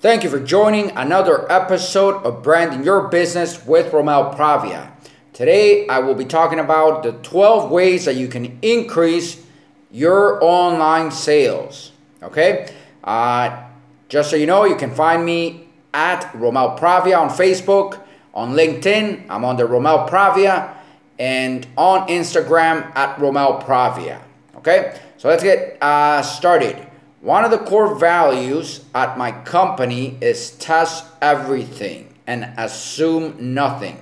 Thank you for joining another episode of Branding Your Business with Romel Pravia. Today, I will be talking about the 12 ways that you can increase your online sales. Okay? Uh, just so you know, you can find me at Romel Pravia on Facebook, on LinkedIn, I'm under Romel Pravia, and on Instagram at Romel Pravia. Okay? So let's get uh, started. One of the core values at my company is test everything and assume nothing.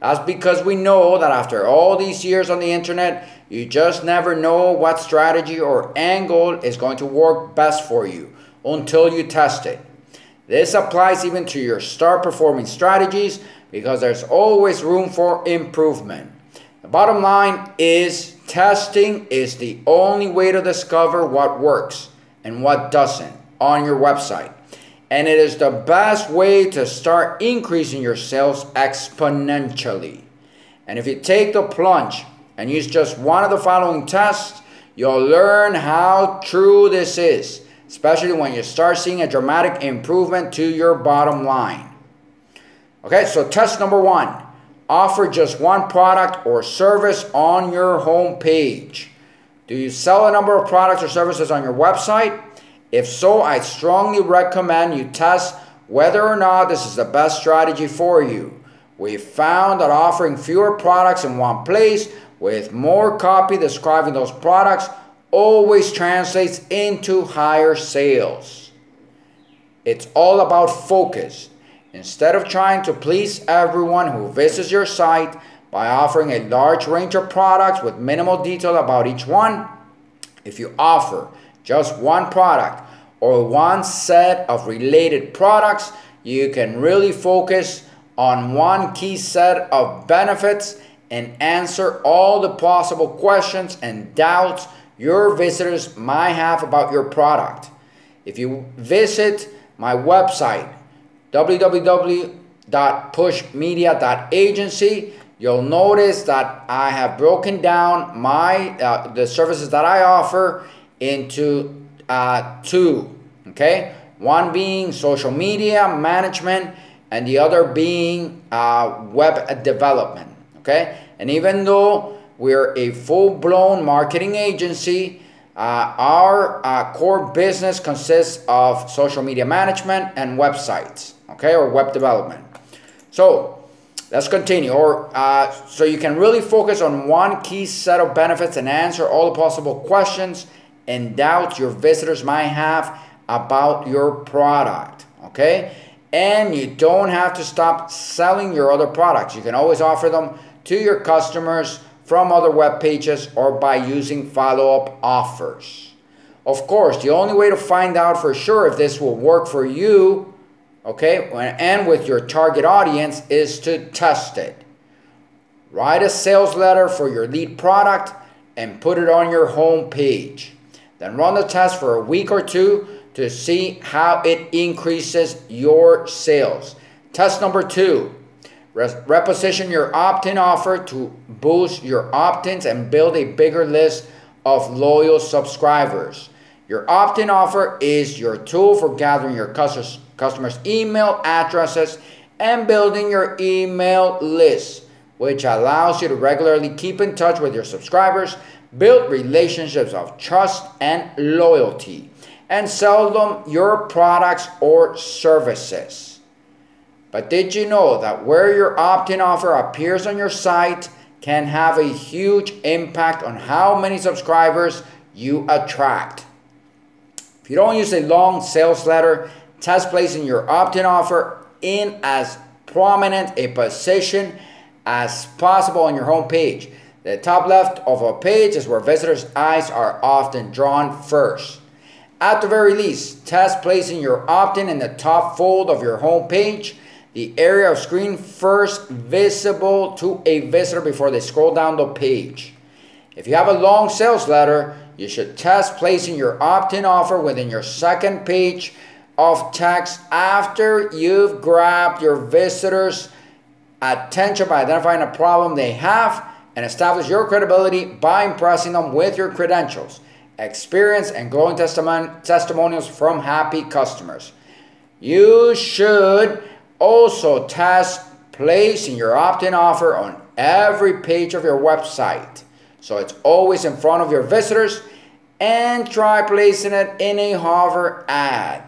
That's because we know that after all these years on the internet, you just never know what strategy or angle is going to work best for you until you test it. This applies even to your star performing strategies because there's always room for improvement. The bottom line is testing is the only way to discover what works and what doesn't on your website. And it is the best way to start increasing your sales exponentially. And if you take the plunge and use just one of the following tests, you'll learn how true this is, especially when you start seeing a dramatic improvement to your bottom line. Okay, so test number one offer just one product or service on your home page. Do you sell a number of products or services on your website? If so, I strongly recommend you test whether or not this is the best strategy for you. We found that offering fewer products in one place with more copy describing those products always translates into higher sales. It's all about focus. Instead of trying to please everyone who visits your site, by offering a large range of products with minimal detail about each one. If you offer just one product or one set of related products, you can really focus on one key set of benefits and answer all the possible questions and doubts your visitors might have about your product. If you visit my website, www.pushmedia.agency, you'll notice that I have broken down my uh, the services that I offer into uh, two. Okay, one being social media management, and the other being uh, web development. Okay, and even though we're a full-blown marketing agency, uh, our uh, core business consists of social media management and websites. Okay, or web development. So Let's continue. Or uh, so you can really focus on one key set of benefits and answer all the possible questions and doubts your visitors might have about your product. Okay, and you don't have to stop selling your other products. You can always offer them to your customers from other web pages or by using follow-up offers. Of course, the only way to find out for sure if this will work for you okay, and with your target audience is to test it. Write a sales letter for your lead product and put it on your home page. Then run the test for a week or two to see how it increases your sales. Test number two, reposition your opt-in offer to boost your opt-ins and build a bigger list of loyal subscribers. Your opt-in offer is your tool for gathering your customers customers' email addresses, and building your email list, which allows you to regularly keep in touch with your subscribers, build relationships of trust and loyalty, and sell them your products or services. But did you know that where your opt in offer appears on your site can have a huge impact on how many subscribers you attract? If you don't use a long sales letter, test placing your opt-in offer in as prominent a position as possible on your home page. The top left of a page is where visitors' eyes are often drawn first. At the very least, test placing your opt-in in the top fold of your home page, the area of screen first visible to a visitor before they scroll down the page. If you have a long sales letter, you should test placing your opt-in offer within your second page of text after you've grabbed your visitors' attention by identifying a problem they have and establish your credibility by impressing them with your credentials. experience and glowing testimon- testimonials from happy customers. You should also test placing your opt in offer on every page of your website so it's always in front of your visitors and try placing it in a hover ad.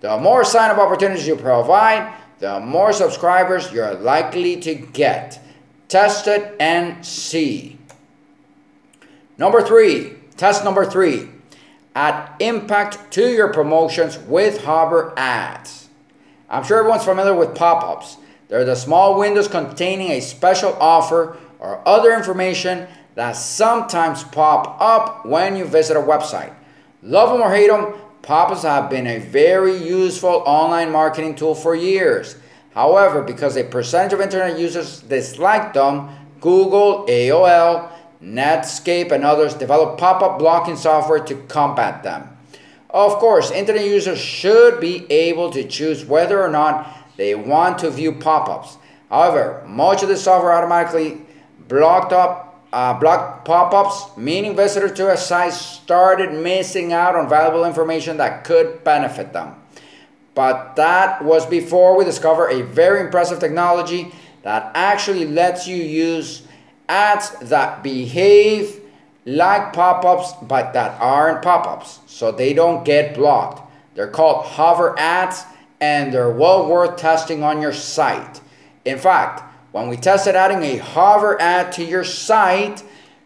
The more sign up opportunities you provide, the more subscribers you're likely to get. Test it and see. Number three, test number three, add impact to your promotions with hover ads. I'm sure everyone's familiar with pop ups. They're the small windows containing a special offer or other information that sometimes pop up when you visit a website. Love them or hate them, pop-ups have been a very useful online marketing tool for years. However, because a percentage of internet users dislike them, Google, AOL, Netscape, and others developed pop-up blocking software to combat them. Of course, internet users should be able to choose whether or not they want to view pop-ups. However, much of the software automatically blocked up uh, block pop-ups, meaning visitors to a site started missing out on valuable information that could benefit them. But that was before we discovered a very impressive technology that actually lets you use ads that behave like pop-ups but that aren't pop-ups so they don't get blocked. They're called hover ads and they're well worth testing on your site. In fact, when we tested adding a hover ad to your site,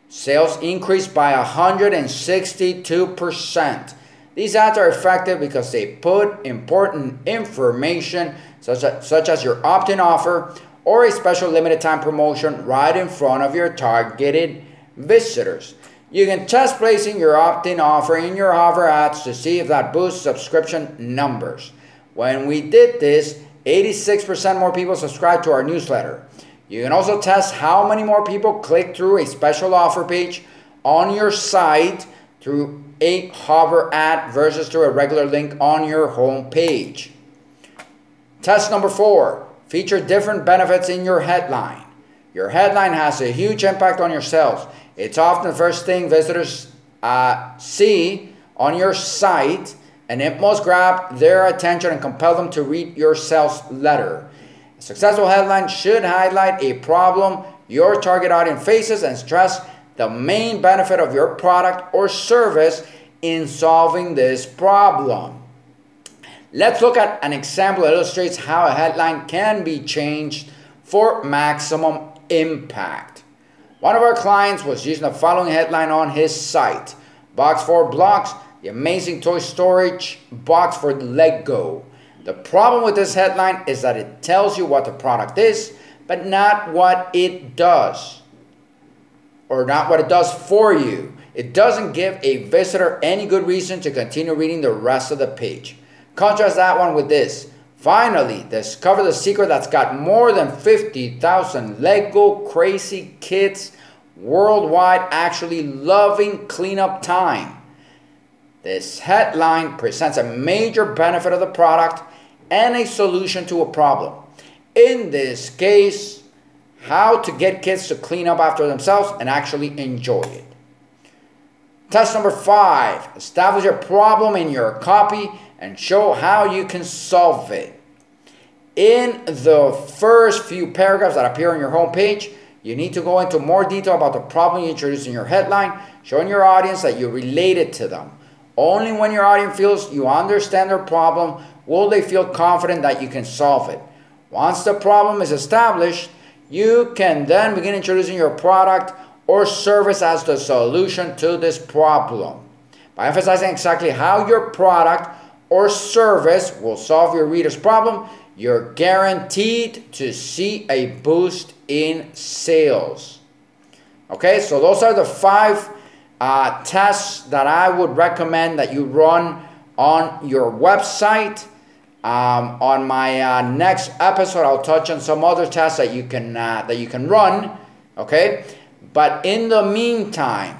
sales increased by 162%. These ads are effective because they put important information such as, such as your opt-in offer or a special limited time promotion right in front of your targeted visitors. You can test placing your opt-in offer in your hover ads to see if that boosts subscription numbers. When we did this, 86% more people subscribe to our newsletter. You can also test how many more people click through a special offer page on your site through a hover ad versus through a regular link on your home page. Test number four, feature different benefits in your headline. Your headline has a huge impact on your sales. It's often the first thing visitors uh, see on your site and it must grab their attention and compel them to read your sales letter. A successful headline should highlight a problem your target audience faces and stress the main benefit of your product or service in solving this problem. Let's look at an example that illustrates how a headline can be changed for maximum impact. One of our clients was using the following headline on his site Box for Blocks the amazing toy storage box for Lego. The problem with this headline is that it tells you what the product is, but not what it does, or not what it does for you. It doesn't give a visitor any good reason to continue reading the rest of the page. Contrast that one with this. Finally, discover the secret that's got more than 50,000 Lego crazy kids worldwide actually loving cleanup time. This headline presents a major benefit of the product and a solution to a problem. In this case, how to get kids to clean up after themselves and actually enjoy it. Test number five, establish a problem in your copy and show how you can solve it. In the first few paragraphs that appear on your homepage, you need to go into more detail about the problem you introduce in your headline, showing your audience that you related to them. Only when your audience feels you understand their problem will they feel confident that you can solve it. Once the problem is established, you can then begin introducing your product or service as the solution to this problem. By emphasizing exactly how your product or service will solve your reader's problem, you're guaranteed to see a boost in sales. Okay, so those are the five uh, tests that I would recommend that you run on your website. Um, on my uh, next episode, I'll touch on some other tests that you can uh, that you can run. Okay, but in the meantime,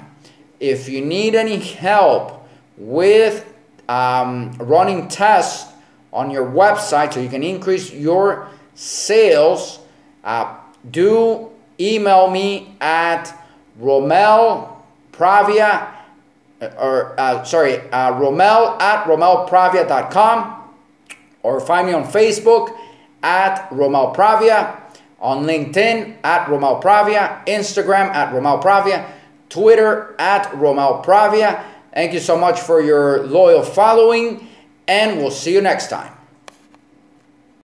if you need any help with um, running tests on your website so you can increase your sales, uh, do email me at Romel Pravia, or uh, sorry, uh, Romel at romelpravia.com or find me on Facebook at Romel Pravia, on LinkedIn at Romel Pravia, Instagram at Romel Pravia, Twitter at Romel Pravia. Thank you so much for your loyal following, and we'll see you next time.